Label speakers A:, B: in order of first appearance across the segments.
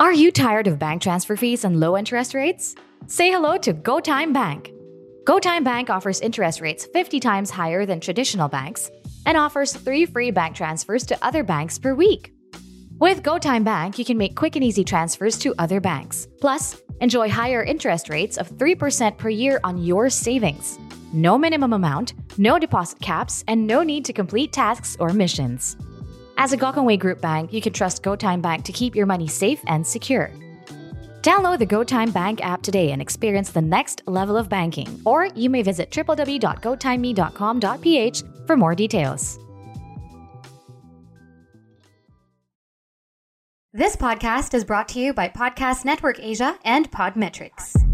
A: Are you tired of bank transfer fees and low interest rates? Say hello to GoTyme Bank. GoTyme Bank offers interest rates 50 times higher than traditional banks and offers three free bank transfers to other banks per week. With GoTyme Bank, you can make quick and easy transfers to other banks. Plus, enjoy higher interest rates of 3% per year on your savings. No minimum amount, no deposit caps, and no need to complete tasks or missions. As a Gokongwei Group bank, you can trust GoTyme Bank to keep your money safe and secure. Download the GoTyme Bank app today and experience the next level of banking. Or you may visit www.gotimeme.com.ph for more details. This podcast is brought to you by Podcast Network Asia and Podmetrics.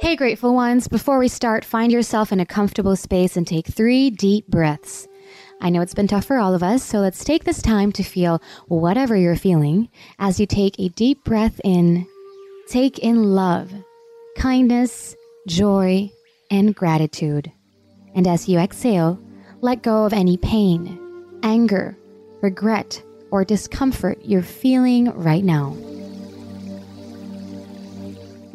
A: Hey, grateful ones. Before we start, find yourself in a comfortable space and take three deep breaths. I know it's been tough for all of us, so let's take this time to feel whatever you're feeling as you take a deep breath in. Take in love, kindness, joy, and gratitude. And as you exhale, let go of any pain, anger, regret, or discomfort you're feeling right now.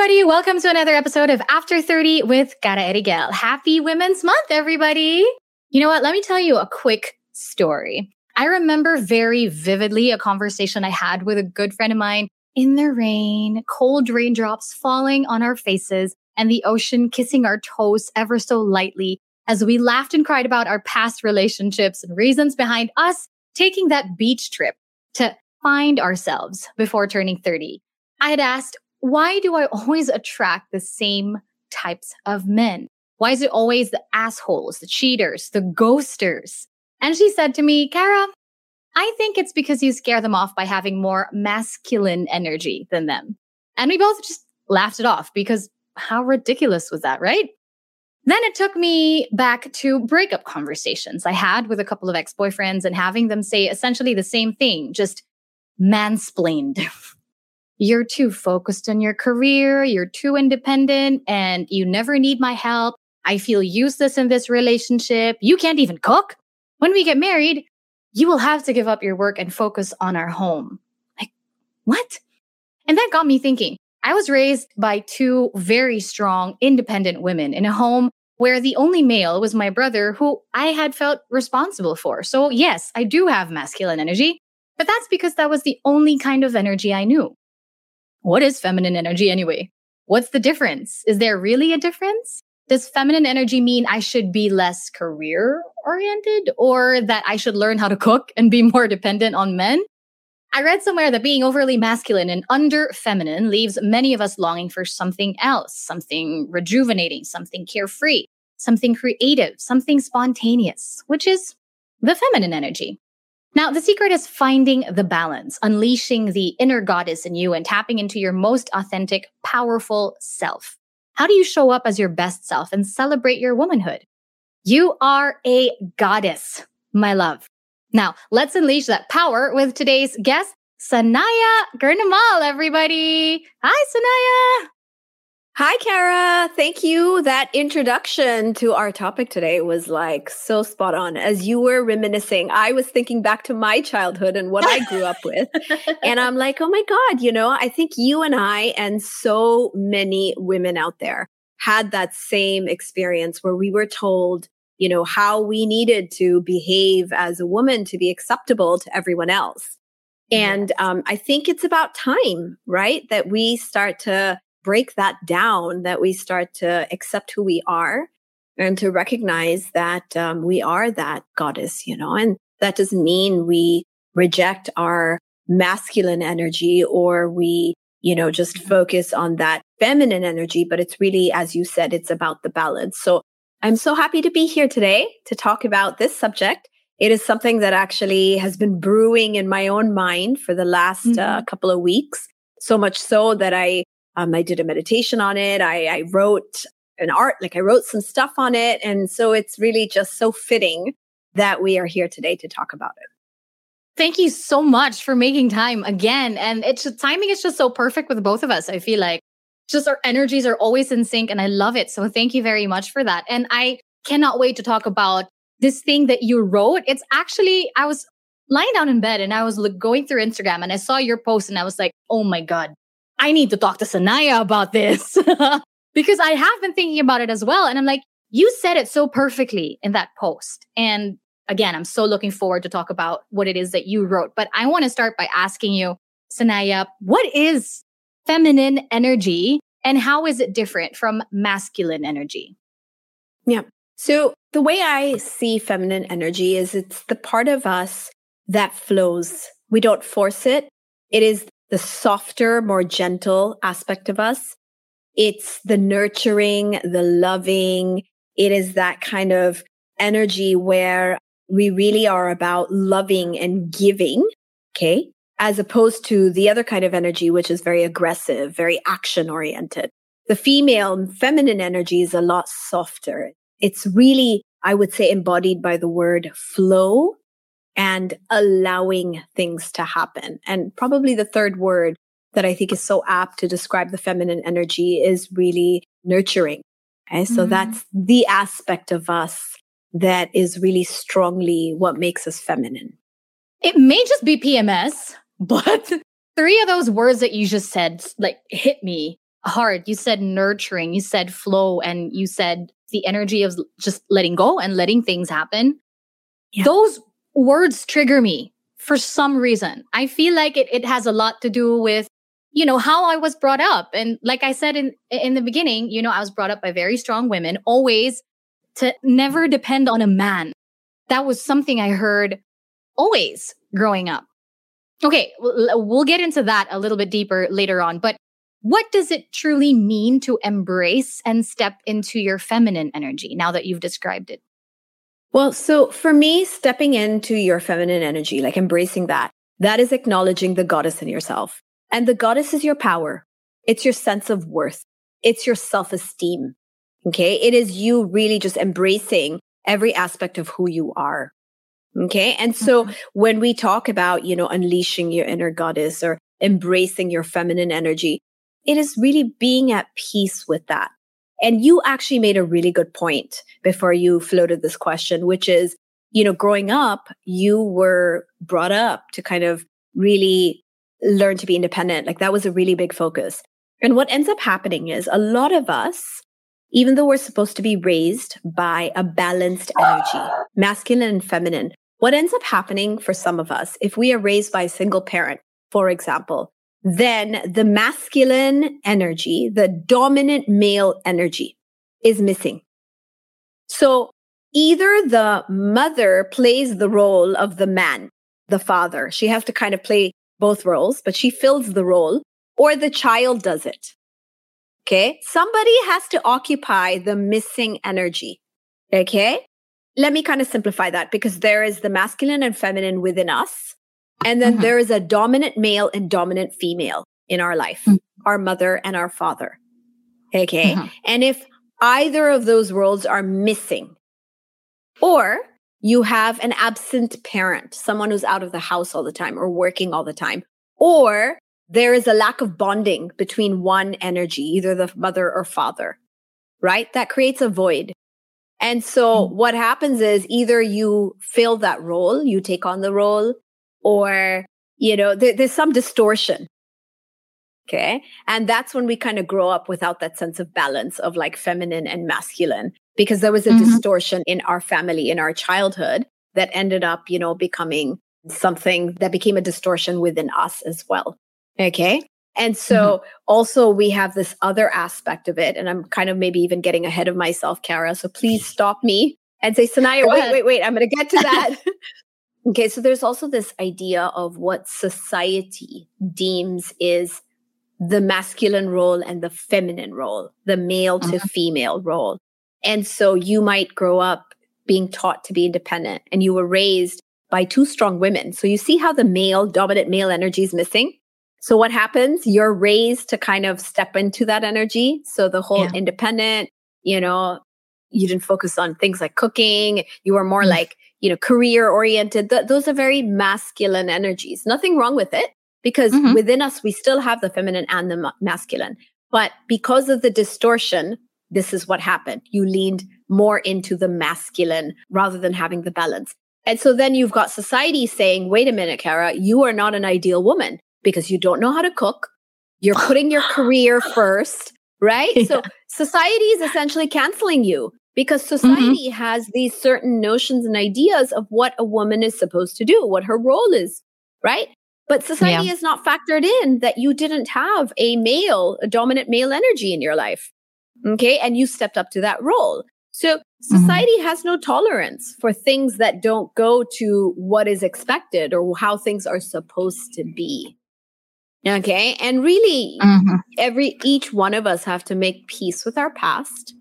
A: Everybody. Welcome to another episode of After 30 with Cara Erigel. Happy Women's Month, everybody. You know what? Let me tell you a quick story. I remember very vividly a conversation I had with a good friend of mine in the rain, cold raindrops falling on our faces, and the ocean kissing our toes ever so lightly as we laughed and cried about our past relationships and reasons behind us taking that beach trip to find ourselves before turning 30. I had asked, why do I always attract the same types of men? Why is it always the assholes, the cheaters, the ghosters? And she said to me, Cara, I think it's because you scare them off by having more masculine energy than them. And we both just laughed it off because how ridiculous was that, right? Then it took me back to breakup conversations I had with a couple of ex boyfriends and having them say essentially the same thing, just mansplained. you're too focused on your career, you're too independent, and you never need my help. I feel useless in this relationship. You can't even cook. When we get married, you will have to give up your work and focus on our home. Like, what? And that got me thinking. I was raised by two very strong, independent women in a home where the only male was my brother, who I had felt responsible for. So, yes, I do have masculine energy, but that's because that was the only kind of energy I knew. What is feminine energy anyway? What's the difference? Is there really a difference? Does feminine energy mean I should be less career oriented or that I should learn how to cook and be more dependent on men? I read somewhere that being overly masculine and under feminine leaves many of us longing for something else, something rejuvenating, something carefree, something creative, something spontaneous, which is the feminine energy. Now, the secret is finding the balance, unleashing the inner goddess in you and tapping into your most authentic, powerful self. How do you show up as your best self and celebrate your womanhood? You are a goddess, my love. Now, let's unleash that power with today's guest, Sanaiyah Gurnamal, everybody. Hi, Sanaiyah.
B: Hi, Kara. Thank you. That introduction to our topic today was like so spot on. As you were reminiscing, I was thinking back to my childhood and what I grew up with. and I'm like, oh my God, you know, I think you and I and so many women out there had that same experience where we were told, you know, how we needed to behave as a woman to be acceptable to everyone else. And um, I think it's about time, right? That we start to break that down, that we start to accept who we are and to recognize that um, we are that goddess, you know, and that doesn't mean we reject our masculine energy or we, you know, just mm-hmm. focus on that feminine energy, but it's really, as you said, it's about the balance. So I'm so happy to be here today to talk about this subject. It is something that actually has been brewing in my own mind for the last uh, mm-hmm. uh, couple of weeks. So much so that I, um, I did a meditation on it. I, I wrote an art, like I wrote some stuff on it. And so it's really just so fitting that we are here today to talk about it.
A: Thank you so much for making time again. And it's just, timing is just so perfect with both of us. I feel like just our energies are always in sync and I love it. So thank you very much for that. And I cannot wait to talk about this thing that you wrote. It's actually, I was lying down in bed and I was like, going through Instagram and I saw your post and I was like, oh my God, I need to talk to Sanaiyah about this because I have been thinking about it as well. And I'm like, you said it so perfectly in that post. And again, I'm so looking forward to talk about what it is that you wrote. But I want to start by asking you, Sanaiyah, what is feminine energy and how is it different from masculine energy?
B: Yeah. So the way I see feminine energy is it's the part of us that flows. We don't force it. It is the softer, more gentle aspect of us. It's the nurturing, the loving. It is that kind of energy where we really are about loving and giving. Okay. As opposed to the other kind of energy, which is very aggressive, very action oriented. The female feminine energy is a lot softer. It's really, I would say, embodied by the word flow and allowing things to happen. And probably the third word that I think is so apt to describe the feminine energy is really nurturing. Okay. So mm-hmm. that's the aspect of us that is really strongly what makes us feminine.
A: It may just be PMS, but three of those words that you just said like hit me hard. You said nurturing, you said flow, and you said the energy of just letting go and letting things happen. Yeah. Those words trigger me for some reason. I feel like it, it has a lot to do with, you know, how I was brought up. And like I said in, in the beginning, you know, I was brought up by very strong women, always to never depend on a man. That was something I heard always growing up. Okay, we'll get into that a little bit deeper later on, but what does it truly mean to embrace and step into your feminine energy now that you've described it?
B: Well, so for me, stepping into your feminine energy, like embracing that, that is acknowledging the goddess in yourself. And the goddess is your power. It's your sense of worth. It's your self esteem. Okay. It is you really just embracing every aspect of who you are. Okay. And so mm-hmm. when we talk about, you know, unleashing your inner goddess or embracing your feminine energy, it is really being at peace with that. And you actually made a really good point before you floated this question, which is, you know, growing up, you were brought up to kind of really learn to be independent. Like that was a really big focus. And what ends up happening is a lot of us even though we're supposed to be raised by a balanced energy, masculine and feminine, what ends up happening for some of us, if we are raised by a single parent, for example, then the masculine energy, the dominant male energy is missing. So either the mother plays the role of the man, the father. She has to kind of play both roles, but she fills the role, or the child does it. Okay. Somebody has to occupy the missing energy. Okay. Let me kind of simplify that because there is the masculine and feminine within us. And then mm-hmm. there is a dominant male and dominant female in our life, mm-hmm. our mother and our father. Okay. Mm-hmm. And if either of those roles are missing, or you have an absent parent, someone who's out of the house all the time or working all the time, or there is a lack of bonding between one energy, either the mother or father, right? That creates a void. And so mm-hmm. what happens is either you fill that role, you take on the role, or, you know, there, there's some distortion. Okay. And that's when we kind of grow up without that sense of balance of like feminine and masculine because there was a mm-hmm. distortion in our family, in our childhood that ended up, you know, becoming something that became a distortion within us as well. Okay. And so mm-hmm. also we have this other aspect of it. And I'm kind of maybe even getting ahead of myself, Kara. So please stop me and say, Sanaiyah, wait, wait, wait. I'm going to get to that. okay. So there's also this idea of what society deems is the masculine role and the feminine role, the male to uh-huh. female role. And so you might grow up being taught to be independent and you were raised by two strong women. So you see how the male, dominant male energy is missing? So what happens? You're raised to kind of step into that energy. So the whole yeah. independent, you know, you didn't focus on things like cooking. You were more mm like, you know, career oriented. Th- those are very masculine energies. Nothing wrong with it because mm-hmm. within us, we still have the feminine and the ma- masculine. But because of the distortion, this is what happened. You leaned more into the masculine rather than having the balance. And so then you've got society saying, wait a minute, Kara, you are not an ideal woman because you don't know how to cook. You're putting your career first, right? Yeah. So society is essentially canceling you because mm-hmm. society mm-hmm. has these certain notions and ideas of what a woman is supposed to do, what her role is, right? But society yeah. has not factored in that you didn't have a male, a dominant male energy in your life. Okay. And you stepped up to that role. So mm-hmm. society mm-hmm. has no tolerance for things that don't go to what is expected or how things are supposed to be. Okay. And really, mm-hmm. every, each one of us have to make peace with our past,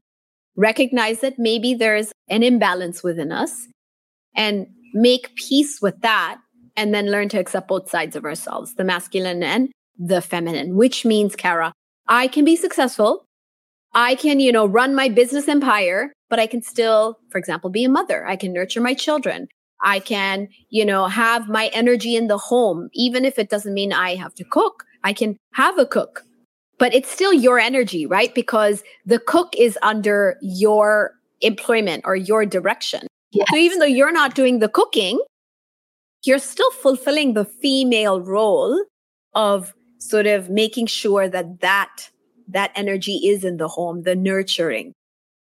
B: recognize that maybe there's an imbalance within us and make peace with that and then learn to accept both sides of ourselves, the masculine and the feminine, which means, Kara, I can be successful. I can, you know, run my business empire, but I can still, for example, be a mother. I can nurture my children. I can, you know, have my energy in the home, even if it doesn't mean I have to cook. I can have a cook, but it's still your energy, right? Because the cook is under your employment or your direction. Yes. So even though you're not doing the cooking, you're still fulfilling the female role of sort of making sure that that that energy is in the home the nurturing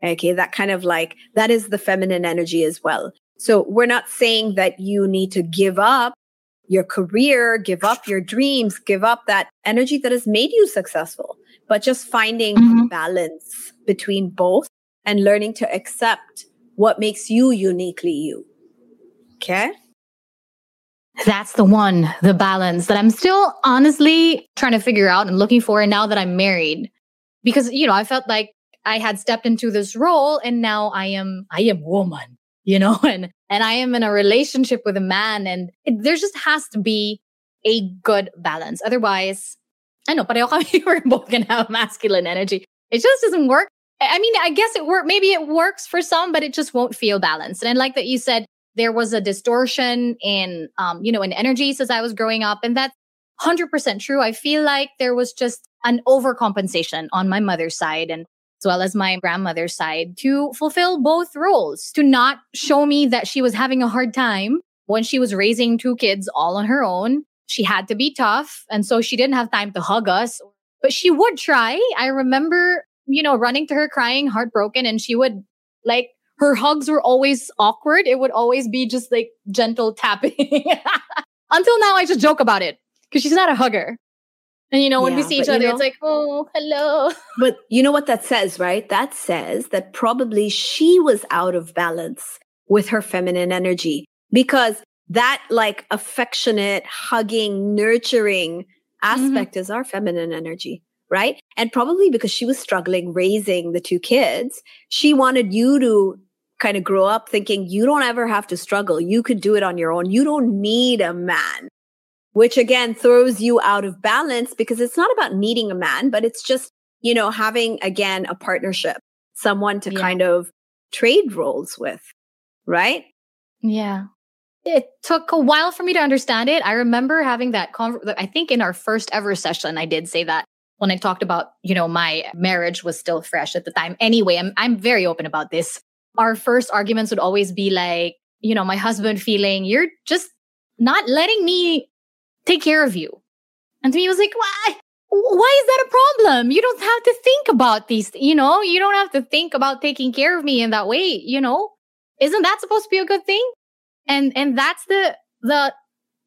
B: okay that kind of like that is the feminine energy as well so we're not saying that you need to give up your career give up your dreams give up that energy that has made you successful but just finding mm-hmm. balance between both and learning to accept what makes you uniquely you okay
A: that's the one, the balance that I'm still honestly trying to figure out and looking for. And now that I'm married, because, you know, I felt like I had stepped into this role and now I am, I am woman, you know, and, and I am in a relationship with a man and it, there just has to be a good balance. Otherwise, I know, but we're both going to have masculine energy. It just doesn't work. I mean, I guess it work. Maybe it works for some, but it just won't feel balanced. And I like that you said there was a distortion in um, you know in energies as i was growing up and that's 100% true i feel like there was just an overcompensation on my mother's side and well as my grandmother's side to fulfill both roles to not show me that she was having a hard time when she was raising two kids all on her own she had to be tough and so she didn't have time to hug us but she would try i remember you know running to her crying heartbroken and she would like her hugs were always awkward. It would always be just like gentle tapping. Until now, I just joke about it because she's not a hugger. And you know, when yeah, we see each other, know, it's like, oh, hello.
B: But you know what that says, right? That says that probably she was out of balance with her feminine energy because that like affectionate, hugging, nurturing mm-hmm. aspect mm-hmm. is our feminine energy right? And probably because she was struggling raising the two kids, she wanted you to kind of grow up thinking you don't ever have to struggle. You could do it on your own. You don't need a man, which again throws you out of balance because it's not about needing a man, but it's just, you know, having again a partnership, someone to yeah. kind of trade roles with, right?
A: Yeah. It took a while for me to understand it. I remember having that conversation. I think in our first ever session, I did say that when I talked about, you know, my marriage was still fresh at the time. Anyway, I'm I'm very open about this our first arguments would always be like, you know, my husband feeling, you're just not letting me take care of you. And to me, it was like, why? why is that a problem? You don't have to think about these, you know, you don't have to think about taking care of me in that way, you know? Isn't that supposed to be a good thing? And and that's the the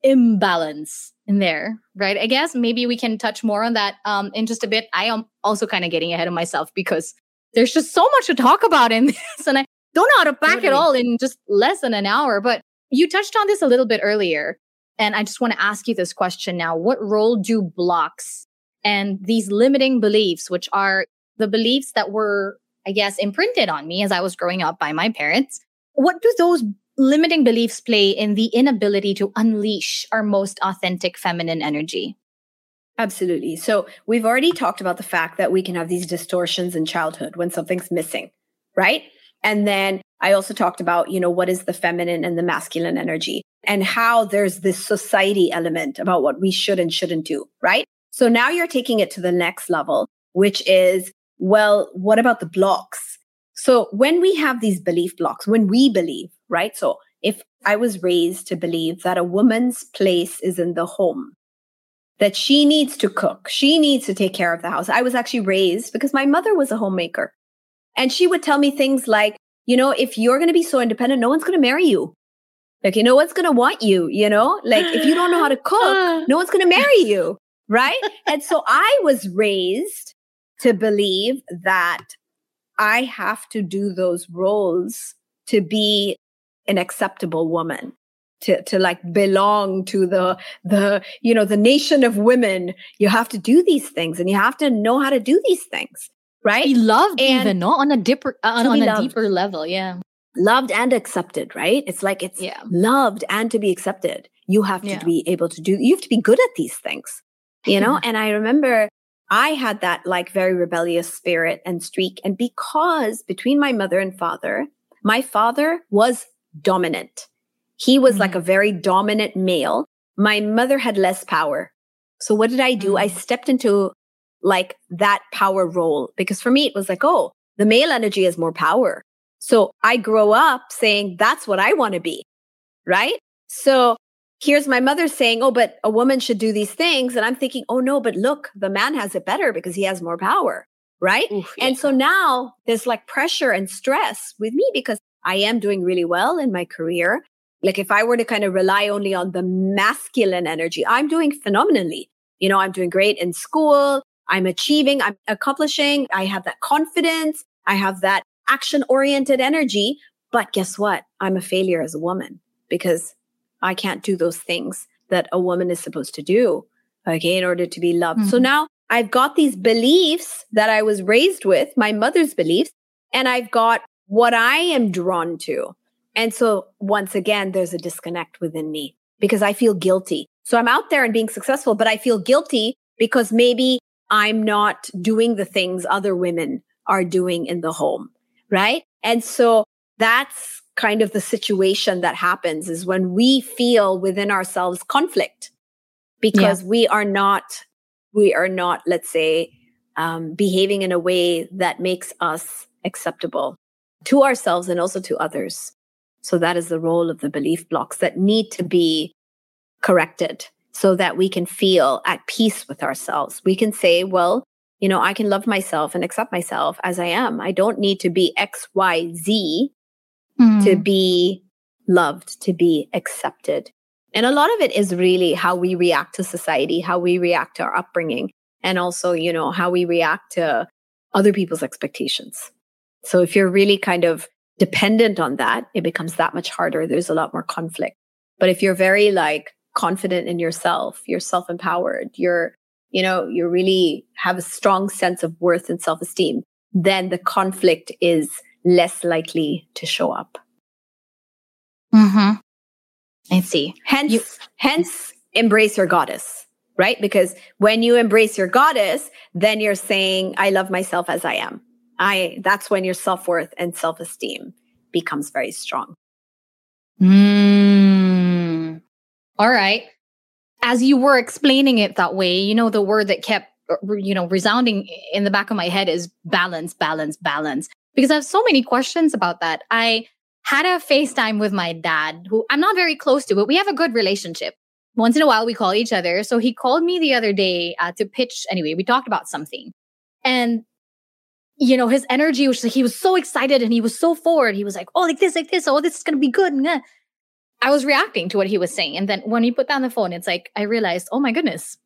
A: imbalance in there, right? I guess maybe we can touch more on that um in just a bit. I am also kind of getting ahead of myself because there's just so much to talk about in this and I don't know how to pack totally. it all in just less than an hour, but you touched on this a little bit earlier. And I just want to ask you this question now. What role do blocks and these limiting beliefs, which are the beliefs that were, I guess, imprinted on me as I was growing up by my parents, what do those limiting beliefs play in the inability to unleash our most authentic feminine energy?
B: Absolutely. So we've already talked about the fact that we can have these distortions in childhood when something's missing, right? And then I also talked about, you know, what is the feminine and the masculine energy and how there's this society element about what we should and shouldn't do, right? So now you're taking it to the next level, which is, well, what about the blocks? So when we have these belief blocks, when we believe, right? So if I was raised to believe that a woman's place is in the home, that she needs to cook, she needs to take care of the house. I was actually raised because my mother was a homemaker. And she would tell me things like, you know, if you're going to be so independent, no one's going to marry you. Like, you know, what's going to want you, you know? Like, if you don't know how to cook, uh. no one's going to marry you. Right. and so I was raised to believe that I have to do those roles to be an acceptable woman to to like belong to the the you know the nation of women you have to do these things and you have to know how to do these things right
A: be loved and even no on a deeper uh, on a loved. deeper level yeah
B: loved and accepted right it's like it's yeah. loved and to be accepted you have to yeah. be able to do you have to be good at these things you know and i remember i had that like very rebellious spirit and streak and because between my mother and father my father was dominant he was mm-hmm. like a very dominant male my mother had less power so what did i do mm-hmm. i stepped into like that power role because for me it was like oh the male energy has more power so i grow up saying that's what i want to be right so here's my mother saying, Oh, but a woman should do these things. And I'm thinking, Oh, no, but look, the man has it better because he has more power. Right. Oof, yeah. And so now there's like pressure and stress with me because I am doing really well in my career. Like if I were to kind of rely only on the masculine energy, I'm doing phenomenally. You know, I'm doing great in school. I'm achieving, I'm accomplishing. I have that confidence. I have that action oriented energy. But guess what? I'm a failure as a woman because I can't do those things that a woman is supposed to do, okay, in order to be loved. Mm-hmm. So now I've got these beliefs that I was raised with, my mother's beliefs, and I've got what I am drawn to. And so once again, there's a disconnect within me because I feel guilty. So I'm out there and being successful, but I feel guilty because maybe I'm not doing the things other women are doing in the home. Right. And so that's kind of the situation that happens is when we feel within ourselves conflict because yeah. we are not we are not let's say um, behaving in a way that makes us acceptable to ourselves and also to others so that is the role of the belief blocks that need to be corrected so that we can feel at peace with ourselves we can say well you know i can love myself and accept myself as i am i don't need to be x y z mm. to be loved, to be accepted. And a lot of it is really how we react to society, how we react to our upbringing, and also, you know, how we react to other people's expectations. So if you're really kind of dependent on that, it becomes that much harder. There's a lot more conflict. But if you're very like confident in yourself, you're self empowered, you're, you know, you really have a strong sense of worth and self esteem, then the conflict is less likely to show up.
A: Mm-hmm. I see.
B: Hence, you- hence embrace your goddess, right? Because when you embrace your goddess, then you're saying, I love myself as I am. I, that's when your self-worth and self-esteem becomes very strong.
A: Mm. All right. As you were explaining it that way, you know, the word that kept, you know, resounding in the back of my head is balance, balance, balance because I have so many questions about that. I had a FaceTime with my dad, who I'm not very close to, but we have a good relationship. once in a while we call each other. So he called me the other day uh, to pitch. Anyway, we talked about something. And, you know, his energy was like, he was so excited and he was so forward. He was like, oh, like this, like this. Oh, this is going to be good. I was reacting to what he was saying. And then when he put down the phone, it's like, I realized, oh my goodness,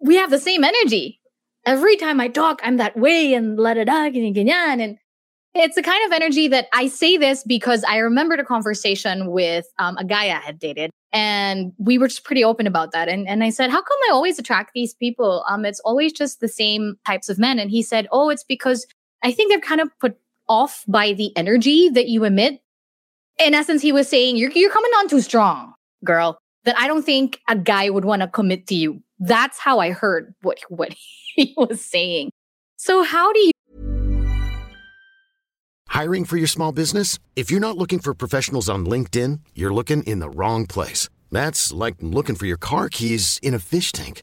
A: we have the same energy. Every time I talk, I'm that way and let it out and it's the kind of energy that I say this because I remembered a conversation with um, a guy I had dated, and we were just pretty open about that. And and I said, "How come I always attract these people? Um, it's always just the same types of men." And he said, "Oh, it's because I think they're kind of put off by the energy that you emit." In essence, he was saying, "You're you're coming on too strong, girl. That I don't think a guy would want to commit to you." That's how I heard what what he was saying. So how do you
C: Hiring for your small business? If you're not looking for professionals on LinkedIn, you're looking in the wrong place. That's like looking for your car keys in a fish tank.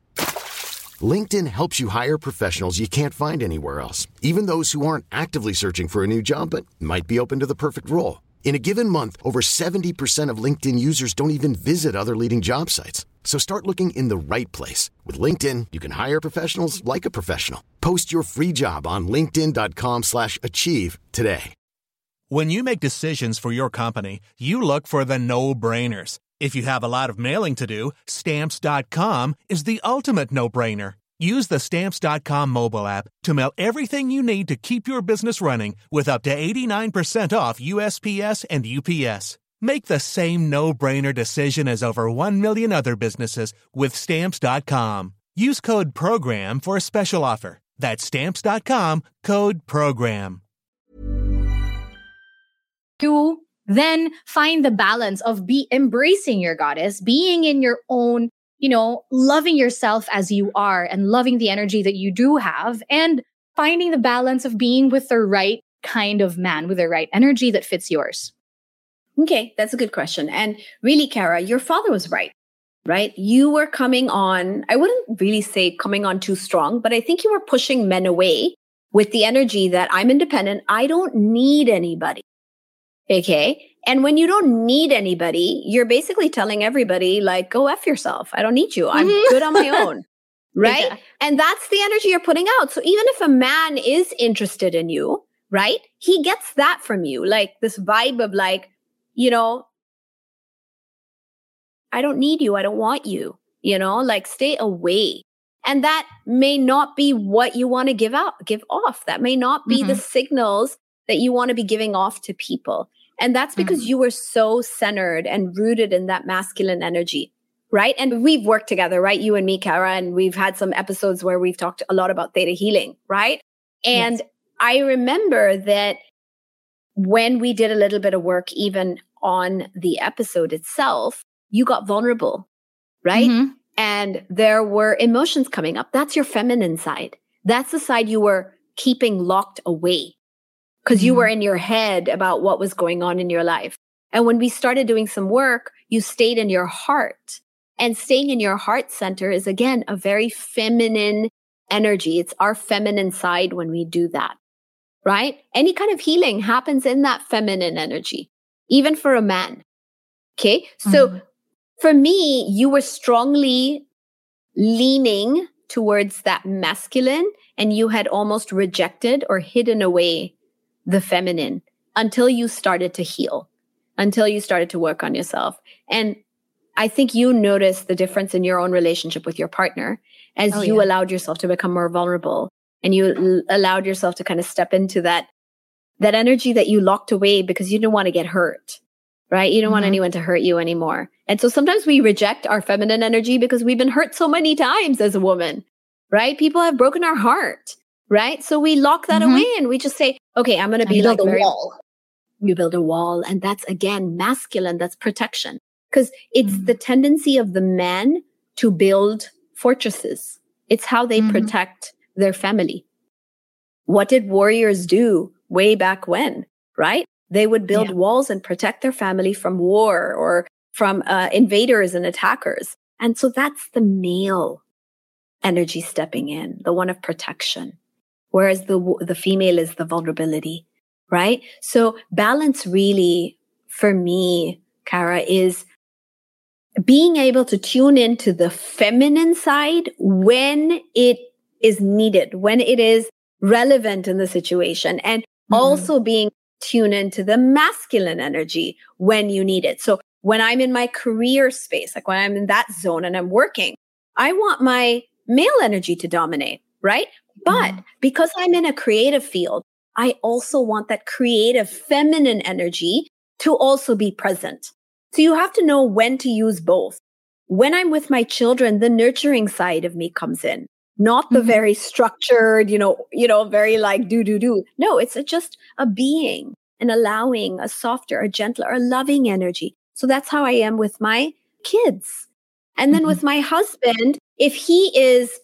C: LinkedIn helps you hire professionals you can't find anywhere else, even those who aren't actively searching for a new job but might be open to the perfect role. In a given month, over 70% of LinkedIn users don't even visit other leading job sites. So start looking in the right place. With LinkedIn, you can hire professionals like a professional. Post your free job on linkedin.com slash achieve today.
D: When you make decisions for your company, you look for the no-brainers. If you have a lot of mailing to do, stamps.com is the ultimate no-brainer. Use the stamps.com mobile app to mail everything you need to keep your business running with up to 89% off USPS and UPS. Make the same no-brainer decision as over 1 million other businesses with stamps.com. Use code program for a special offer. That's stamps.com, code program.
A: To then find the balance of be embracing your goddess, being in your own, you know, loving yourself as you are and loving the energy that you do have and finding the balance of being with the right kind of man with the right energy that fits yours.
B: Okay, that's a good question. And really, Kara, your father was right, right? You were coming on, I wouldn't really say coming on too strong, but I think you were pushing men away with the energy that I'm independent. I don't need anybody. Okay. And when you don't need anybody, you're basically telling everybody, like, go F yourself. I don't need you. I'm good on my own. Right. Yeah. And that's the energy you're putting out. So even if a man is interested in you, right, he gets that from you, like this vibe of like, you know, I don't need you. I don't want you, you know, like stay away. And that may not be what you want to give out, give off. That may not be mm-hmm. the signals that you want to be giving off to people. And that's because mm-hmm. you were so centered and rooted in that masculine energy. Right. And we've worked together, right? You and me, Kara, and we've had some episodes where we've talked a lot about theta healing. Right. And yes. I remember that when we did a little bit of work, even on the episode itself, you got vulnerable, right? Mm-hmm. And there were emotions coming up. That's your feminine side. That's the side you were keeping locked away because mm-hmm. you were in your head about what was going on in your life. And when we started doing some work, you stayed in your heart. And staying in your heart center is again a very feminine energy. It's our feminine side when we do that right? Any kind of healing happens in that feminine energy, even for a man. Okay. So mm-hmm. for me, you were strongly leaning towards that masculine and you had almost rejected or hidden away the feminine until you started to heal, until you started to work on yourself. And I think you noticed the difference in your own relationship with your partner as oh, you yeah. allowed yourself to become more vulnerable and you l- allowed yourself to kind of step into that that energy that you locked away because you didn't want to get hurt right you don't mm-hmm. want anyone to hurt you anymore and so sometimes we reject our feminine energy because we've been hurt so many times as a woman right people have broken our heart right so we lock that mm-hmm. away and we just say okay i'm going to be like a very, wall you build a wall and that's again masculine that's protection because it's mm-hmm. the tendency of the men to build fortresses it's how they mm-hmm. protect their family. What did warriors do way back when, right? They would build yeah. walls and protect their family from war or from uh, invaders and attackers. And so that's the male energy stepping in, the one of protection. Whereas the, the female is the vulnerability, right? So balance really for me, Kara, is being able to tune into the feminine side when it is needed, when it is relevant in the situation, and mm-hmm. also being tuned into the masculine energy when you need it. So when I'm in my career space, like when I'm in that zone and I'm working, I want my male energy to dominate, right? But mm-hmm. because I'm in a creative field, I also want that creative feminine energy to also be present. So you have to know when to use both. When I'm with my children, the nurturing side of me comes in, not the mm-hmm. very structured, you know, you know, very like do, do, do. No, it's a, just a being and allowing a softer, a gentler, a loving energy. So that's how I am with my kids. And then mm-hmm. with my husband, if he is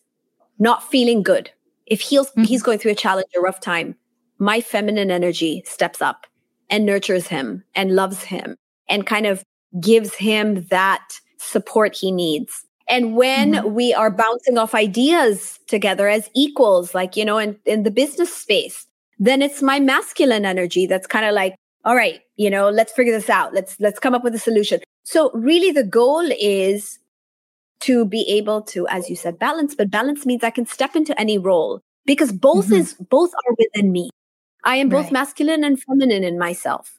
B: not feeling good, if he's, mm-hmm. he's going through a challenge, a rough time, my feminine energy steps up and nurtures him and loves him and kind of gives him that support he needs. And when mm-hmm. we are bouncing off ideas together as equals, like, you know, in, in the business space, then it's my masculine energy that's kind of like, all right, you know, let's figure this out. Let's, let's come up with a solution. So really the goal is to be able to, as you said, balance, but balance means I can step into any role because both mm-hmm. is, both are within me. I am both right. masculine and feminine in myself.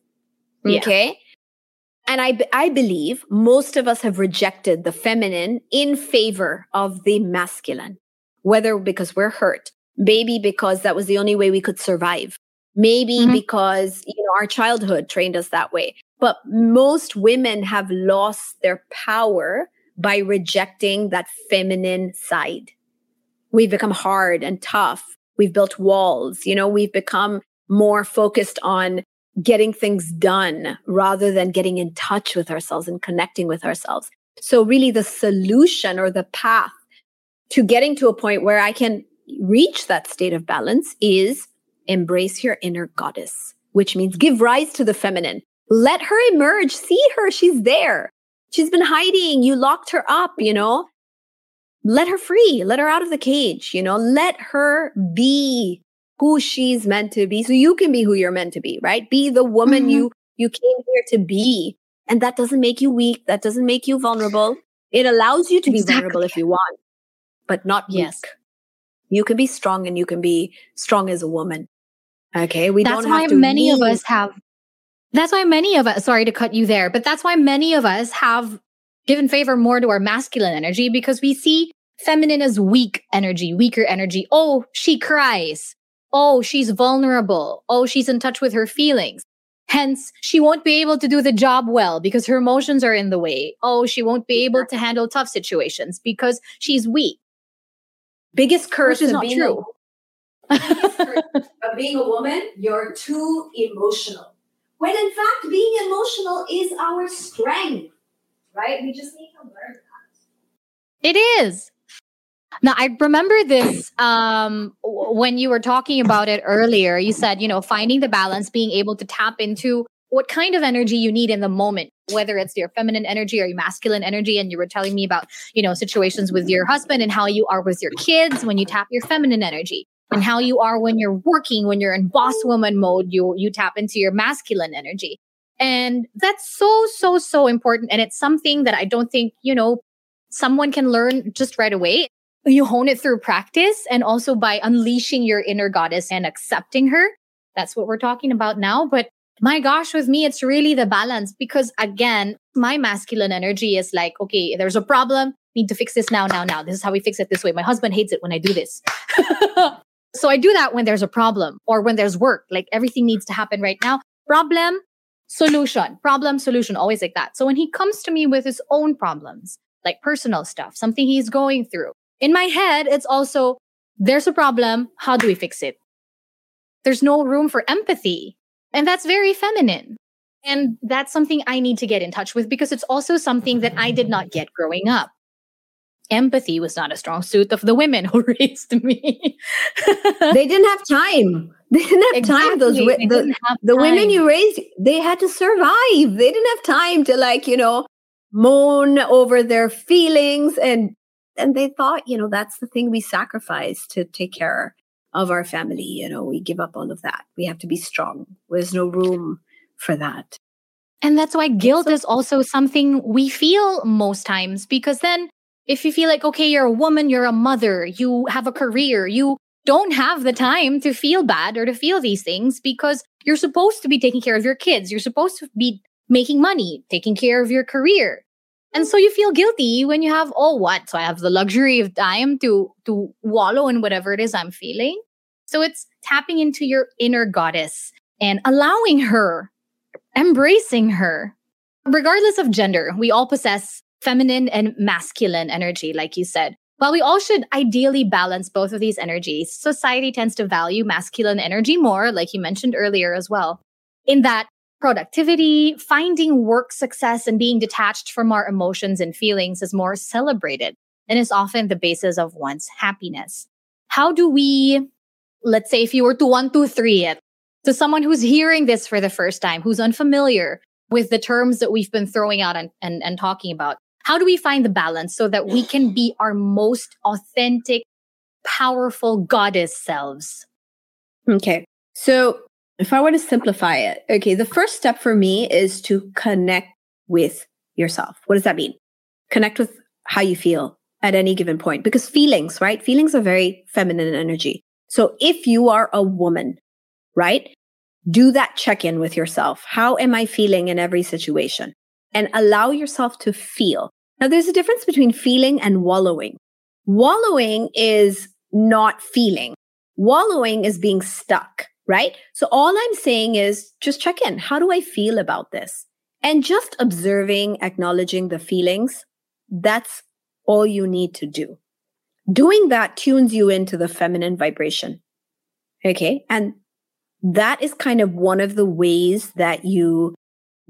B: Okay. And I, I believe most of us have rejected the feminine in favor of the masculine, whether because we're hurt, maybe because that was the only way we could survive, maybe mm-hmm. because, you know, our childhood trained us that way. But most women have lost their power by rejecting that feminine side. We've become hard and tough. We've built walls. You know, we've become more focused on getting things done rather than getting in touch with ourselves and connecting with ourselves. So really the solution or the path to getting to a point where I can reach that state of balance is embrace your inner goddess, which means give rise to the feminine. Let her emerge. See her. She's there. She's been hiding. You locked her up, you know? Let her free. Let her out of the cage, you know? Let her be who she's meant to be so you can be who you're meant to be right be the woman mm-hmm. you you came here to be and that doesn't make you weak that doesn't make you vulnerable it allows you to exactly. be vulnerable if you want but not yes weak. you can be strong and you can be strong as a woman okay we
A: that's
B: don't have to That's why
A: many of us have that's why many of us sorry to cut you there but that's why many of us have given favor more to our masculine energy because we see feminine as weak energy weaker energy oh she cries Oh, she's vulnerable. Oh, she's in touch with her feelings. Hence, she won't be able to do the job well because her emotions are in the way. Oh, she won't be able to handle tough situations because she's weak.
B: Biggest curse
A: is not true.
B: A, of being a woman, you're too emotional. When in fact, being emotional is our strength, right? We just need to learn that.
A: It is. Now, I remember this um, when you were talking about it earlier. You said, you know, finding the balance, being able to tap into what kind of energy you need in the moment, whether it's your feminine energy or your masculine energy. And you were telling me about, you know, situations with your husband and how you are with your kids when you tap your feminine energy and how you are when you're working, when you're in boss mm-hmm. woman mode, you, you tap into your masculine energy. And that's so, so, so important. And it's something that I don't think, you know, someone can learn just right away you hone it through practice and also by unleashing your inner goddess and accepting her. That's what we're talking about now. But my gosh, with me, it's really the balance because again, my masculine energy is like, okay, there's a problem. Need to fix this now, now, now. This is how we fix it this way. My husband hates it when I do this. so I do that when there's a problem or when there's work. Like everything needs to happen right now. Problem, solution, problem, solution, always like that. So when he comes to me with his own problems, like personal stuff, something he's going through, in my head, it's also there's a problem. How do we fix it? There's no room for empathy. And that's very feminine. And that's something I need to get in touch with because it's also something that I did not get growing up. Empathy was not a strong suit of the women who raised me.
B: they didn't have time. They didn't have exactly. time. Those the, the time. women you raised, they had to survive. They didn't have time to like, you know, moan over their feelings and and they thought, you know, that's the thing we sacrifice to take care of our family. You know, we give up all of that. We have to be strong. There's no room for that.
A: And that's why guilt so- is also something we feel most times because then if you feel like, okay, you're a woman, you're a mother, you have a career, you don't have the time to feel bad or to feel these things because you're supposed to be taking care of your kids. You're supposed to be making money, taking care of your career. And so you feel guilty when you have, oh, what? So I have the luxury of time to, to wallow in whatever it is I'm feeling. So it's tapping into your inner goddess and allowing her, embracing her. Regardless of gender, we all possess feminine and masculine energy, like you said. While we all should ideally balance both of these energies, society tends to value masculine energy more, like you mentioned earlier as well, in that productivity, finding work success, and being detached from our emotions and feelings is more celebrated and is often the basis of one's happiness. How do we, let's say, if you were to one, two, three it to someone who's hearing this for the first time, who's unfamiliar with the terms that we've been throwing out and, and, and talking about, how do we find the balance so that we can be our most authentic, powerful goddess selves?
B: Okay. So if I were to simplify it, okay, the first step for me is to connect with yourself. What does that mean? Connect with how you feel at any given point because feelings, right? Feelings are very feminine energy. So if you are a woman, right? Do that check in with yourself. How am I feeling in every situation? And allow yourself to feel. Now, there's a difference between feeling and wallowing. Wallowing is not feeling. Wallowing is being stuck, right? So all I'm saying is just check in. How do I feel about this? And just observing, acknowledging the feelings, that's all you need to do. Doing that tunes you into the feminine vibration. Okay. And that is kind of one of the ways that you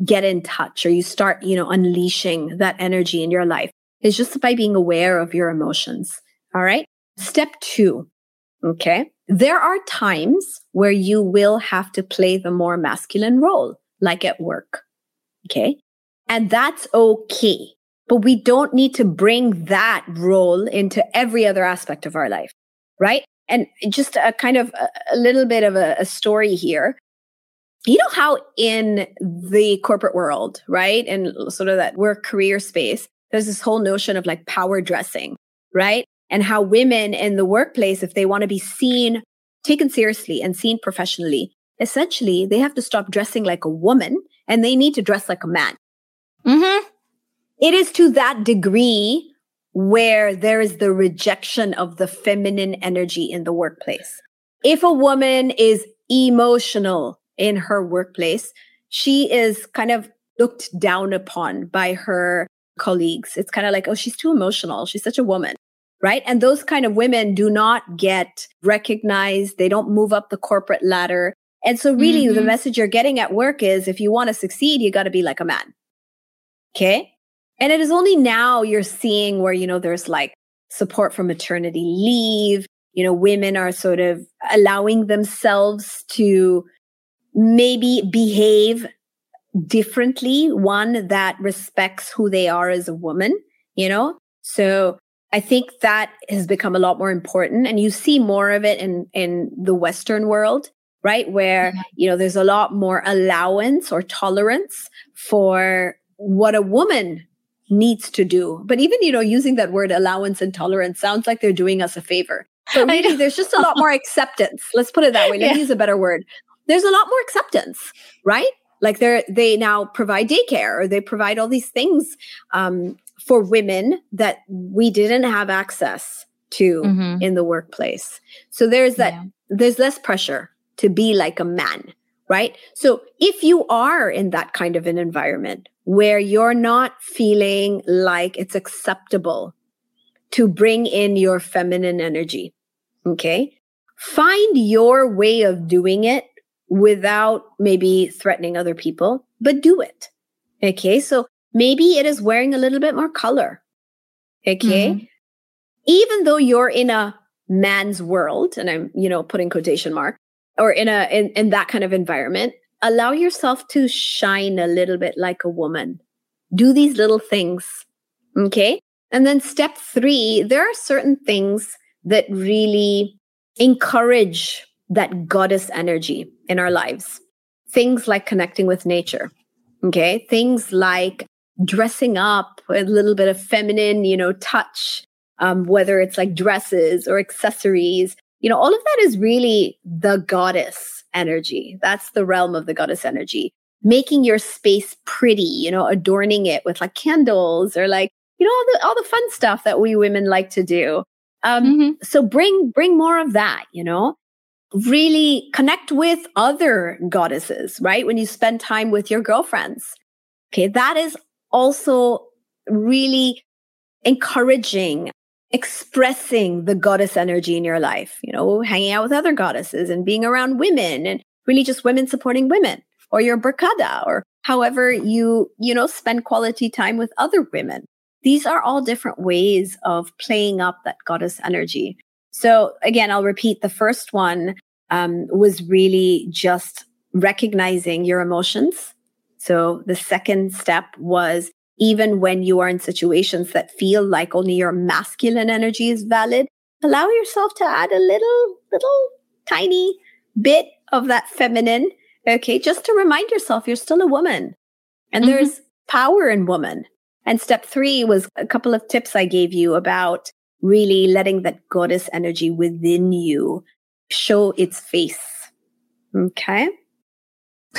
B: get in touch or you start, you know, unleashing that energy in your life is just by being aware of your emotions. All right. Step two. Okay. There are times where you will have to play the more masculine role, like at work. Okay. And that's okay. But we don't need to bring that role into every other aspect of our life. Right. And just a kind of a, little bit of a, a story here you know how in the corporate world, right? And sort of that work career space, there's this whole notion of like power dressing, right? And how women in the workplace, if they want to be seen, taken seriously and seen professionally, essentially they have to stop dressing like a woman and they need to dress like a man.
A: Mm-hmm.
B: It is to that degree where there is the rejection of the feminine energy in the workplace. If a woman is emotional, in her workplace, she is kind of looked down upon by her colleagues. It's kind of like, oh, she's too emotional. She's such a woman. Right. And those kind of women do not get recognized. They don't move up the corporate ladder. And so really mm-hmm. the message you're getting at work is if you want to succeed, you got to be like a man. Okay. And it is only now you're seeing where, you know, there's like support for maternity leave. You know, women are sort of allowing themselves to maybe behave differently, one that respects who they are as a woman, you know? So I think that has become a lot more important. And you see more of it in, in the Western world, right? Where, mm-hmm. you know, there's a lot more allowance or tolerance for what a woman needs to do. But even, you know, using that word allowance and tolerance sounds like they're doing us a favor. But really, there's just a lot more acceptance. Let's put it that way. Let's yeah. use a better word there's a lot more acceptance, right? Like they're they now provide daycare or they provide all these things um, for women that we didn't have access to mm-hmm. in the workplace. So there's that yeah. there's less pressure to be like a man, right? So if you are in that kind of an environment where you're not feeling like it's acceptable to bring in your feminine energy, okay? Find your way of doing it without maybe threatening other people, but do it. Okay. So maybe it is wearing a little bit more color. Okay. Mm-hmm. Even though you're in a man's world, and I'm, you know, putting quotation mark, or in a in, in that kind of environment, allow yourself to shine a little bit like a woman. Do these little things. Okay. And then step three, there are certain things that really encourage that goddess energy in our lives. Things like connecting with nature. Okay. Things like dressing up, a little bit of feminine, you know, touch, um, whether it's like dresses or accessories, you know, all of that is really the goddess energy. That's the realm of the goddess energy. Making your space pretty, you know, adorning it with like candles or like, you know, all the, all the fun stuff that we women like to do. Um, mm-hmm. so bring, bring more of that, you know, really connect with other goddesses, right? When you spend time with your girlfriends. Okay. That is also really encouraging expressing the goddess energy in your life, you know, hanging out with other goddesses and being around women and really just women supporting women or your barkada or however you, you know, spend quality time with other women. These are all different ways of playing up that goddess energy. So again, I'll repeat the first one um, was really just recognizing your emotions. So the second step was even when you are in situations that feel like only your masculine energy is valid, allow yourself to add a little, little tiny bit of that feminine. Okay. Just to remind yourself you're still a woman and mm-hmm. there's power in woman. And step three was a couple of tips I gave you about really letting that goddess energy within you show its face. Okay.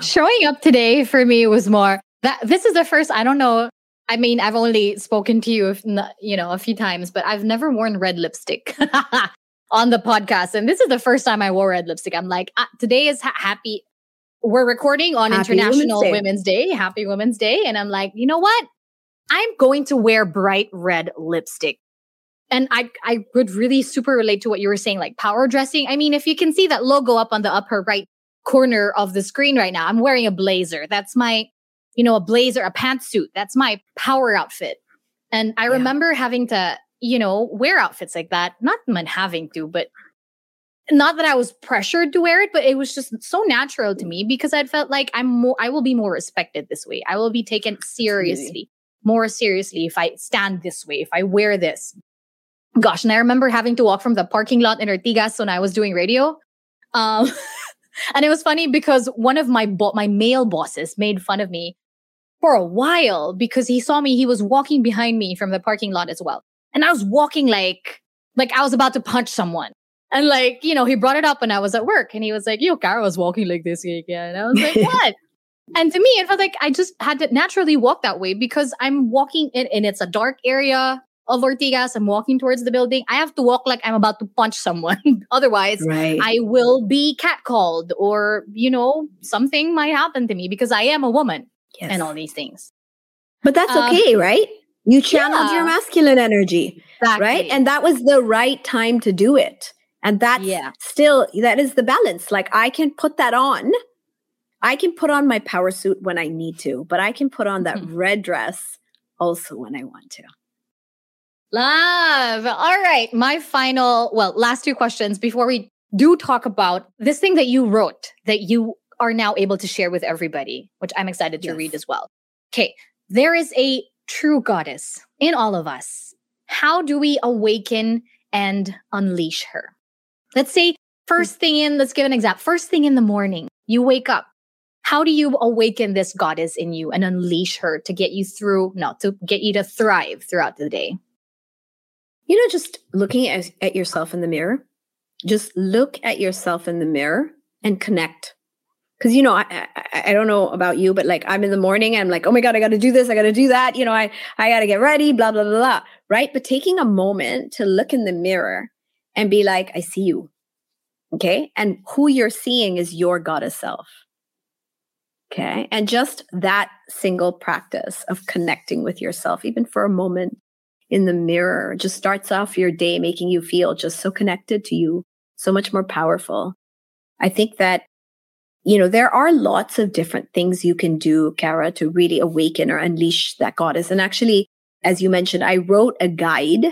A: Showing up today for me was more that this is the first i don't know i mean i've only spoken to you you know a few times but i've never worn red lipstick on the podcast and this is the first time i wore red lipstick i'm like ah, today is ha- happy we're recording on happy international women's day. women's day happy women's day and i'm like you know what i'm going to wear bright red lipstick and I I would really super relate to what you were saying, like power dressing. I mean, if you can see that logo up on the upper right corner of the screen right now, I'm wearing a blazer. That's my you know, a blazer, a pantsuit. That's my power outfit. And I yeah. remember having to, you know, wear outfits like that. Not man having to, but not that I was pressured to wear it, but it was just so natural to me because I felt like I'm more, I will be more respected this way. I will be taken seriously, more seriously if I stand this way, if I wear this. Gosh, and I remember having to walk from the parking lot in Ortigas when I was doing radio. Um, and it was funny because one of my bo- my male bosses made fun of me for a while because he saw me. He was walking behind me from the parking lot as well. And I was walking like, like I was about to punch someone. And like, you know, he brought it up when I was at work and he was like, yo, Kara was walking like this again. And I was like, what? and to me, it felt like I just had to naturally walk that way because I'm walking in, and it's a dark area of Ortigas. I'm walking towards the building. I have to walk like I'm about to punch someone. Otherwise, right. I will be catcalled or, you know, something might happen to me because I am a woman yes. and all these things.
B: But that's um, okay, right? You channeled yeah. your masculine energy, exactly. right? And that was the right time to do it. And that's yeah. still, that is the balance. Like I can put that on. I can put on my power suit when I need to, but I can put on that mm-hmm. red dress also when I want to.
A: Love. All right. My final, well, last two questions before we do talk about this thing that you wrote that you are now able to share with everybody, which I'm excited to yes. read as well. Okay, there is a true goddess in all of us. How do we awaken and unleash her? Let's say first hmm. thing in, let's give an example. First thing in the morning, you wake up. How do you awaken this goddess in you and unleash her to get you through, no, to get you to thrive throughout the day?
B: You know, just looking at, at yourself in the mirror, just look at yourself in the mirror and connect. Because you know I, I, I don't know about you but like i'm in the morning i'm like oh my god i gotta do this i gotta do that you know i i gotta get ready blah blah blah blah right? But taking a moment to look in the mirror and be like i see you okay? And who you're seeing is your goddess self okay? And just that single practice of connecting with yourself even for a moment in the mirror just starts off your day making you feel just so connected to you so much more powerful i think that you know, there are lots of different things you can do, Kara, to really awaken or unleash that goddess. And actually, as you mentioned, I wrote a guide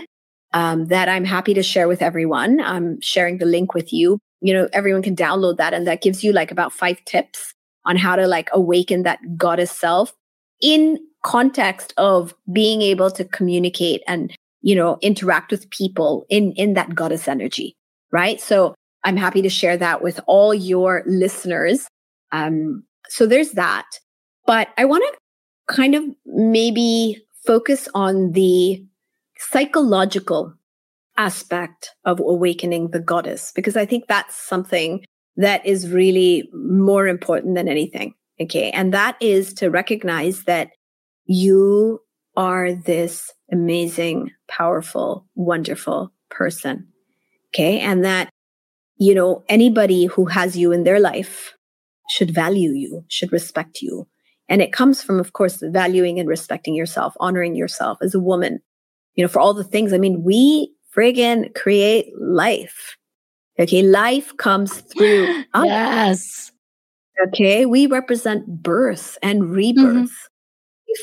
B: um, that I'm happy to share with everyone. I'm sharing the link with you. You know, everyone can download that, and that gives you like about five tips on how to like awaken that goddess self in context of being able to communicate and you know interact with people in in that goddess energy right so I'm happy to share that with all your listeners. Um, so there's that. But I want to kind of maybe focus on the psychological aspect of awakening the goddess, because I think that's something that is really more important than anything. Okay. And that is to recognize that you are this amazing, powerful, wonderful person. Okay. And that, you know, anybody who has you in their life should value you, should respect you. And it comes from, of course, valuing and respecting yourself, honoring yourself as a woman, you know, for all the things. I mean, we friggin' create life. Okay. Life comes through
A: us. Yes.
B: Okay. We represent birth and rebirth, mm-hmm.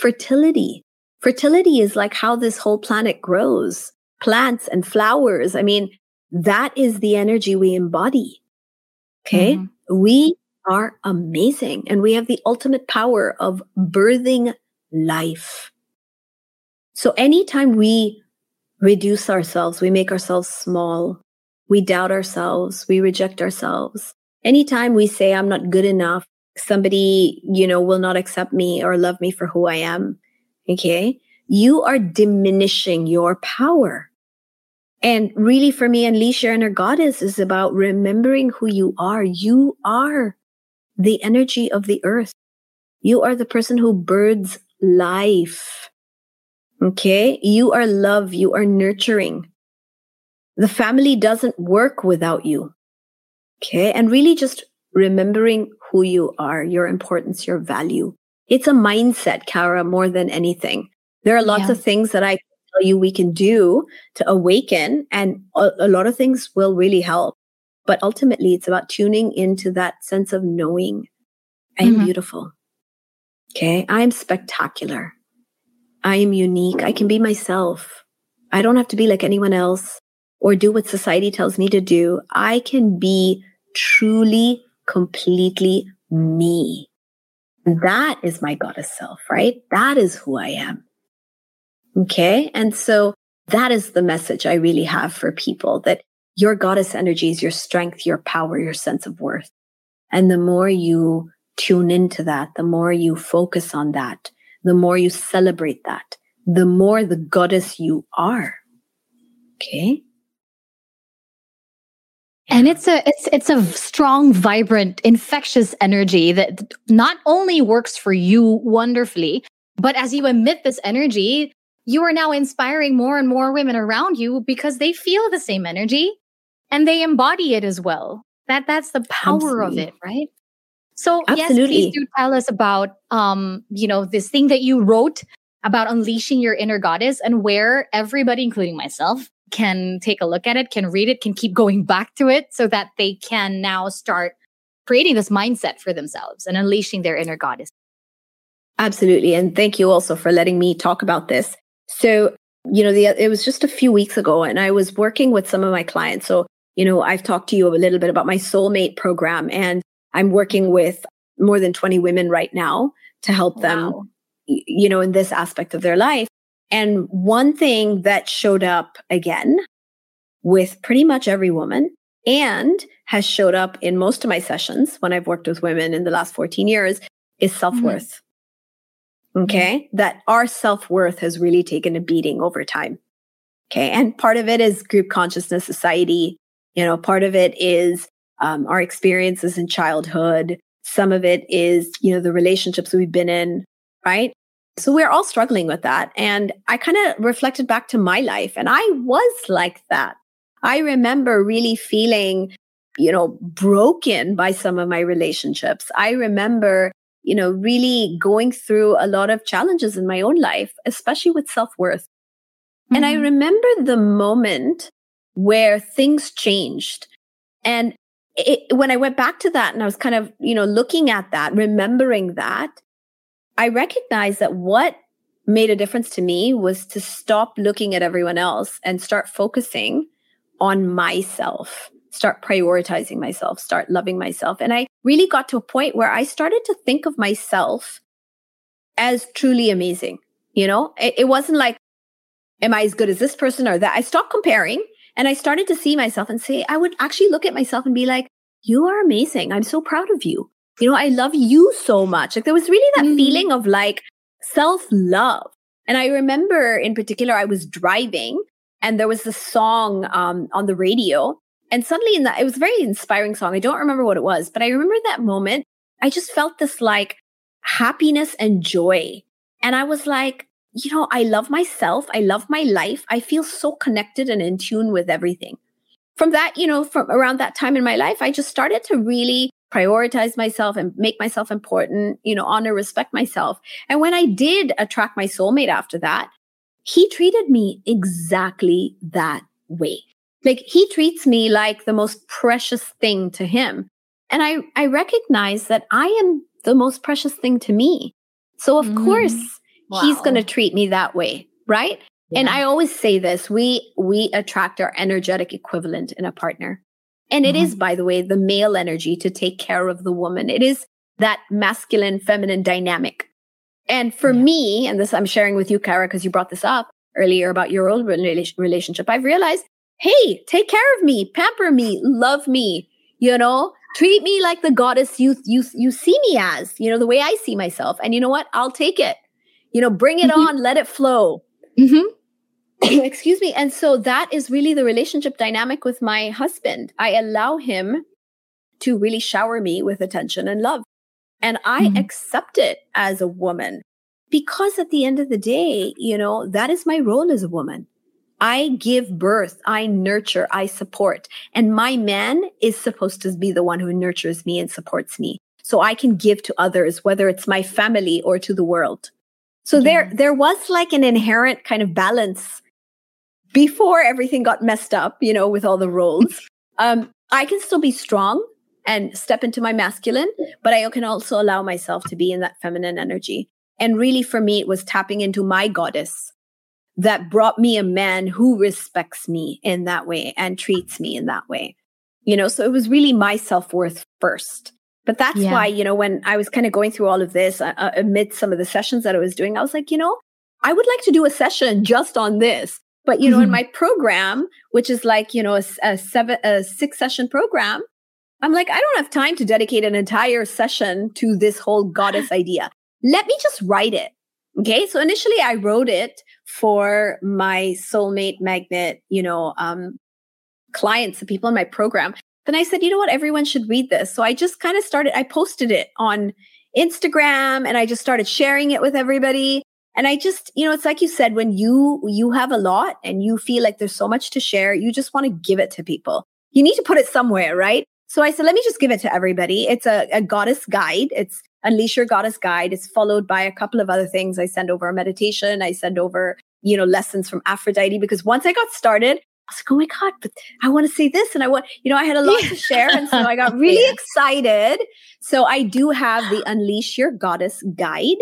B: Fertility. Fertility is like how this whole planet grows, plants and flowers. I mean, that is the energy we embody. Okay. Mm-hmm. We are amazing and we have the ultimate power of birthing life. So anytime we reduce ourselves, we make ourselves small, we doubt ourselves, we reject ourselves. Anytime we say, I'm not good enough, somebody, you know, will not accept me or love me for who I am. Okay. You are diminishing your power. And really for me, Unleash Your Inner Goddess is about remembering who you are. You are the energy of the earth. You are the person who birds life. Okay. You are love. You are nurturing. The family doesn't work without you. Okay. And really just remembering who you are, your importance, your value. It's a mindset, Kara, more than anything. There are lots yeah. of things that I tell you we can do to awaken and a, a lot of things will really help. But ultimately, it's about tuning into that sense of knowing I am mm-hmm. beautiful. Okay. I am spectacular. I am unique. I can be myself. I don't have to be like anyone else or do what society tells me to do. I can be truly, completely me. That is my goddess self, right? That is who I am. Okay. And so that is the message I really have for people that your goddess energy is your strength, your power, your sense of worth. And the more you tune into that, the more you focus on that, the more you celebrate that, the more the goddess you are. Okay.
A: And it's a it's it's a strong, vibrant, infectious energy that not only works for you wonderfully, but as you emit this energy, you are now inspiring more and more women around you because they feel the same energy and they embody it as well. That that's the power Absolutely. of it, right? So Absolutely. yes, please do tell us about um, you know, this thing that you wrote about unleashing your inner goddess and where everybody, including myself, can take a look at it, can read it, can keep going back to it so that they can now start creating this mindset for themselves and unleashing their inner goddess.
B: Absolutely. And thank you also for letting me talk about this. So, you know, the, it was just a few weeks ago and I was working with some of my clients. So, you know, I've talked to you a little bit about my soulmate program and I'm working with more than 20 women right now to help wow. them, you know, in this aspect of their life. And one thing that showed up again with pretty much every woman and has showed up in most of my sessions when I've worked with women in the last 14 years is self worth. Mm-hmm. Okay. Mm-hmm. That our self worth has really taken a beating over time. Okay. And part of it is group consciousness society. You know, part of it is um, our experiences in childhood. Some of it is, you know, the relationships we've been in, right? So we're all struggling with that. And I kind of reflected back to my life and I was like that. I remember really feeling, you know, broken by some of my relationships. I remember, you know, really going through a lot of challenges in my own life, especially with self worth. Mm-hmm. And I mm-hmm. remember the moment where things changed. And it, when I went back to that and I was kind of, you know, looking at that, remembering that, I recognized that what made a difference to me was to stop looking at everyone else and start focusing on myself, start prioritizing myself, start loving myself. And I really got to a point where I started to think of myself as truly amazing. You know, it, it wasn't like, am I as good as this person or that? I stopped comparing and I started to see myself and say, I would actually look at myself and be like, you are amazing. I'm so proud of you. You know, I love you so much. Like there was really that
A: Mhm.
B: feeling of like self love. And I remember in particular, I was driving and there was this song um, on the radio. And suddenly in that, it was a very inspiring song. I don't remember what it was, but I remember that moment. I just felt this like happiness and joy. And I was like, you know, I love myself. I love my life. I feel so connected and in tune with everything. From that, you know, from around that time in my life, I just started to really prioritize myself and make myself important, you know, honor, respect myself. And when I did attract my soulmate after that, he treated me exactly that way. Like he treats me like the most precious thing to him. And I, I recognize that I am the most precious thing to me. So of
A: Mm.
B: course he's going to treat me that way. Right. And I always say this, we, we attract our energetic equivalent in a partner. And it
A: Mm-hmm.
B: is, by the way, the male energy to take care of the woman. It is that masculine, feminine dynamic. And for
A: Yeah.
B: me, and this I'm sharing with you, Kara, because you brought this up earlier about your old rela- relationship, I've realized, hey, take care of me, pamper me, love me, you know, treat me like the goddess you you you see me as, you know, the way I see myself. And you know what? I'll take it. You know, bring it
A: Mhm.
B: on, let it flow.
A: Mhm.
B: excuse me. And so that is really the relationship dynamic with my husband. I allow him to really shower me with attention and love. And i
A: Mhm.
B: accept it as a woman because at the end of the day you know that is my role as a woman. I give birth. I nurture. I support. And my man is supposed to be the one who nurtures me and supports me. So i can give to others whether it's my family or to the world. So there there was like an inherent kind of balance before everything got messed up, you know, with all the roles. um, I can still be strong and step into my masculine, but I can also allow myself to be in that feminine energy. And really, for me, it was tapping into my goddess that brought me a man who respects me in that way and treats me in that way. You know, so it was really my self worth first. But that's
A: Yeah.
B: why, you know, when I was kind of going through all of this uh, uh, amid some of the sessions that I was doing, I was like, you know, I would like to do a session just on this. But, you know, in
A: Mhm.
B: my program, which is like, you know, a seven, a six session program, I'm like, I don't have time to dedicate an entire session to this whole goddess idea. Let me just write it. Okay. So initially I wrote it for my soulmate magnet, you know, um, clients, the people in my program. Then I said, you know what? Everyone should read this. So I just kind of started, I posted it on Instagram and I just started sharing it with everybody. And I just, you know, it's like you said, when you, you have a lot and you feel like there's so much to share, you just want to give it to people. You need to put it somewhere, right? So I said, let me just give it to everybody. It's a, a goddess guide. It's Unleash Your Goddess Guide. It's followed by a couple of other things. I send over a meditation. I send over, you know, lessons from Aphrodite because once I got started, I was like, oh my God, but I want to say this. And I want, you know, I had a lot to share. And so I got really excited. So I do have the Unleash Your Goddess Guide.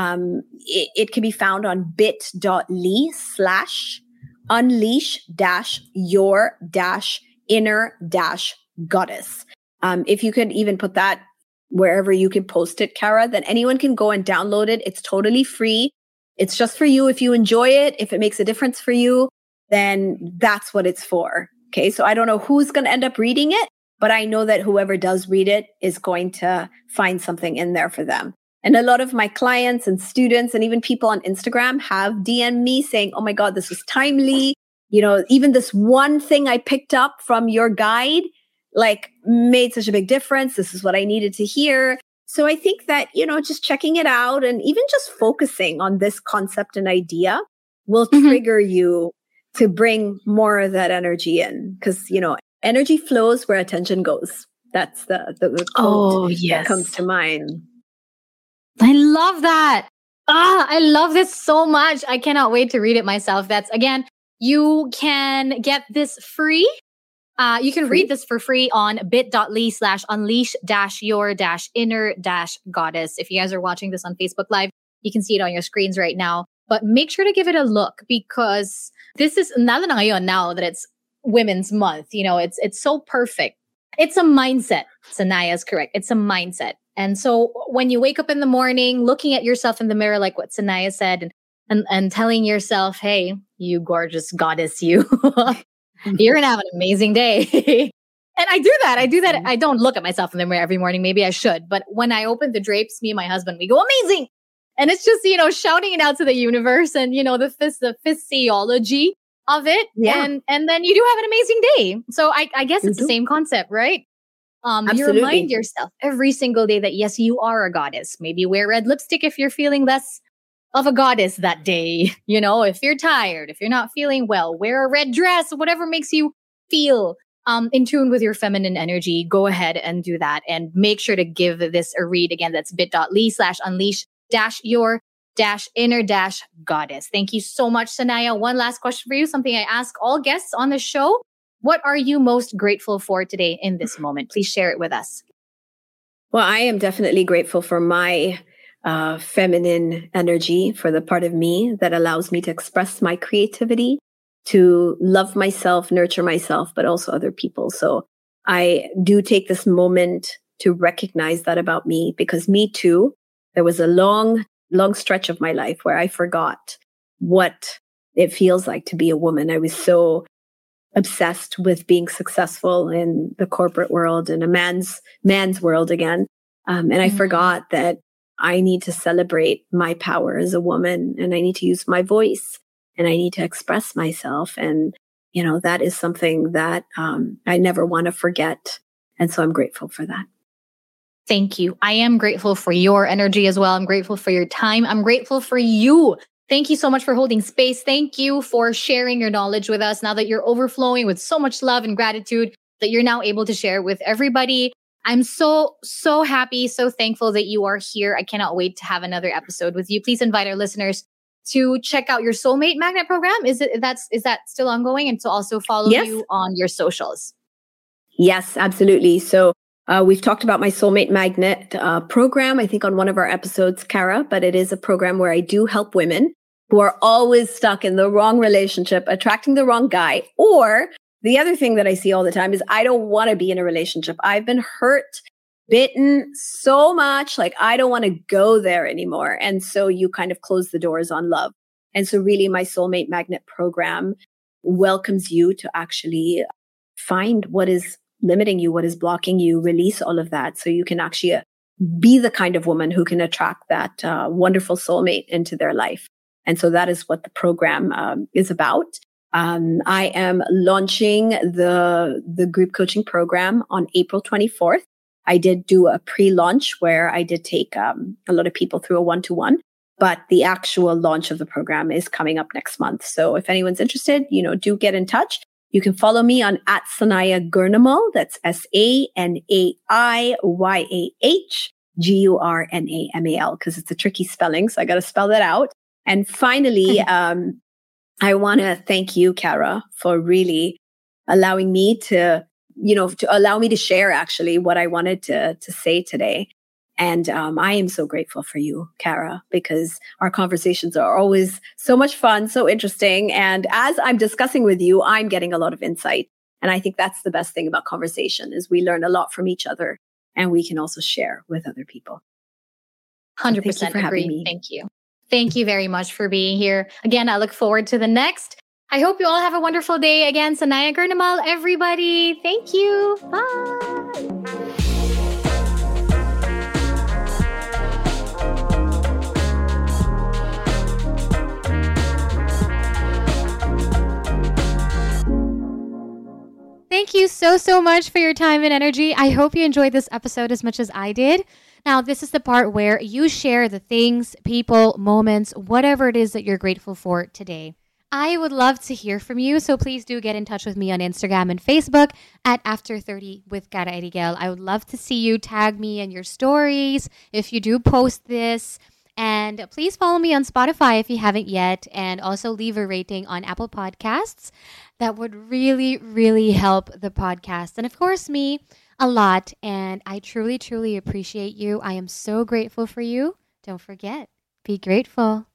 B: Um, it, it can be found on bit.ly slash unleash dash your dash inner dash goddess. Um, if you could even put that wherever you can post it, Kara, then anyone can go and download it. It's totally free. It's just for you. If you enjoy it, if it makes a difference for you, then that's what it's for. Okay. So I don't know who's going to end up reading it, but I know that whoever does read it is going to find something in there for them. And a lot of my clients and students and even people on Instagram have DM me saying, Oh my God, this was timely. You know, even this one thing I picked up from your guide, like made such a big difference. This is what I needed to hear. So I think that, you know, just checking it out and even just focusing on this concept and idea will
A: Mhm.
B: trigger you to bring more of that energy in. Cause, you know, energy flows where attention goes. That's the, the, the quote
A: Oh,
B: that
A: yes.
B: comes to mind.
A: I love that. Ah, I love this so much. I cannot wait to read it myself. That's again, you can get this free. Uh, you can read this for free on bit.ly slash unleash dash your dash inner dash goddess. If you guys are watching this on Facebook Live, you can see it on your screens right now. But make sure to give it a look because this is now that it's Women's Month. You know, it's it's so perfect. It's a mindset. Sanaiyah is correct. It's a mindset. And so when you wake up in the morning, looking at yourself in the mirror, like what Sanaiyah said, and and, and telling yourself, hey, you gorgeous goddess, you, you're gonna have an amazing day. And I do that. I do that. Mm-hmm. I don't look at myself in the mirror every morning. Maybe I should. But when I open the drapes, me and my husband, we go, amazing. And it's just, you know, shouting it out to the universe and, you know, the, the physiology of it.
B: Yeah.
A: And, and then you do have an amazing day. So I, I guess
B: You
A: it's
B: do.
A: the same concept, right? Um, you remind yourself every single day that yes, you are a goddess. Maybe wear red lipstick if you're feeling less of a goddess that day. You know, if you're tired, if you're not feeling well, wear a red dress, whatever makes you feel um, in tune with your feminine energy. Go ahead and do that and make sure to give this a read. Again, that's bit.ly slash unleash dash your dash inner dash goddess. Thank you so much, Sanaiyah. One last question for you, something I ask all guests on the show. What are you most grateful for today in this moment? Please share it with us.
B: Well, I am definitely grateful for my uh, feminine energy, for the part of me that allows me to express my creativity, to love myself, nurture myself, but also other people. So I do take this moment to recognize that about me because me too, there was a long, long stretch of my life where I forgot what it feels like to be a woman. I was so obsessed with being successful in the corporate world and a man's man's world again. Um, and I
A: Mhm.
B: forgot that I need to celebrate my power as a woman and I need to use my voice and I need to express myself. And, you know, that is something that um, I never want to forget. And so I'm grateful for that.
A: Thank you. I am grateful for your energy as well. I'm grateful for your time. I'm grateful for you. Thank you so much for holding space. Thank you for sharing your knowledge with us now that you're overflowing with so much love and gratitude that you're now able to share with everybody. I'm so, so happy, so thankful that you are here. I cannot wait to have another episode with you. Please invite our listeners to check out your soulmate magnet program. Is it that's is that still ongoing? And to also follow
B: Yes.
A: you on your socials.
B: Yes, absolutely. So uh, we've talked about my Soulmate Magnet uh, program, I think, on one of our episodes, Kara, but it is a program where I do help women who are always stuck in the wrong relationship, attracting the wrong guy. Or the other thing that I see all the time is I don't want to be in a relationship. I've been hurt, bitten so much, like I don't want to go there anymore. And so you kind of close the doors on love. And so really my Soulmate Magnet program welcomes you to actually find what is limiting you, what is blocking you, release all of that so you can actually uh, be the kind of woman who can attract that uh, wonderful soulmate into their life. And so that is what the program um, is about. Um, I am launching the the group coaching program on April 24th. I did do a pre-launch where I did take um, a lot of people through a one-to-one, but the actual launch of the program is coming up next month. So if anyone's interested, you know, do get in touch. You can follow me on at Sanaiyah Gurnamal. That's S A N A I Y A H G U R N A M A L because it's a tricky spelling. So I got to spell that out. And finally, um, I want to thank you, Kara, for really allowing me to, you know, to allow me to share actually what I wanted to, to say today. And um, I am so grateful for you, Kara, because our conversations are always so much fun, so interesting. And as I'm discussing with you, I'm getting a lot of insight. And I think that's the best thing about conversation is we learn a lot from each other and we can also share with other people.
A: Hundred
B: thank you for having
A: agree.
B: me.
A: Thank you. Thank you very much for being here. Again, I look forward to the next. I hope you all have a wonderful day. Again, Sanaiyah Gurnamal, everybody. Thank you. Bye.
E: Thank you so, so much for your time and energy. I hope you enjoyed this episode as much as I did. Now, this is the part where you share the things, people, moments, whatever it is that you're grateful for today. I would love to hear from you, so please do get in touch with me on Instagram and Facebook at After30 with Kara Erigel. I would love to see you tag me in your stories if you do post this. And please follow me on Spotify if you haven't yet, and also leave a rating on Apple Podcasts. That would really, really help the podcast. And of course, me a lot. And I truly, truly appreciate you. I am so grateful for you. Don't forget, be grateful.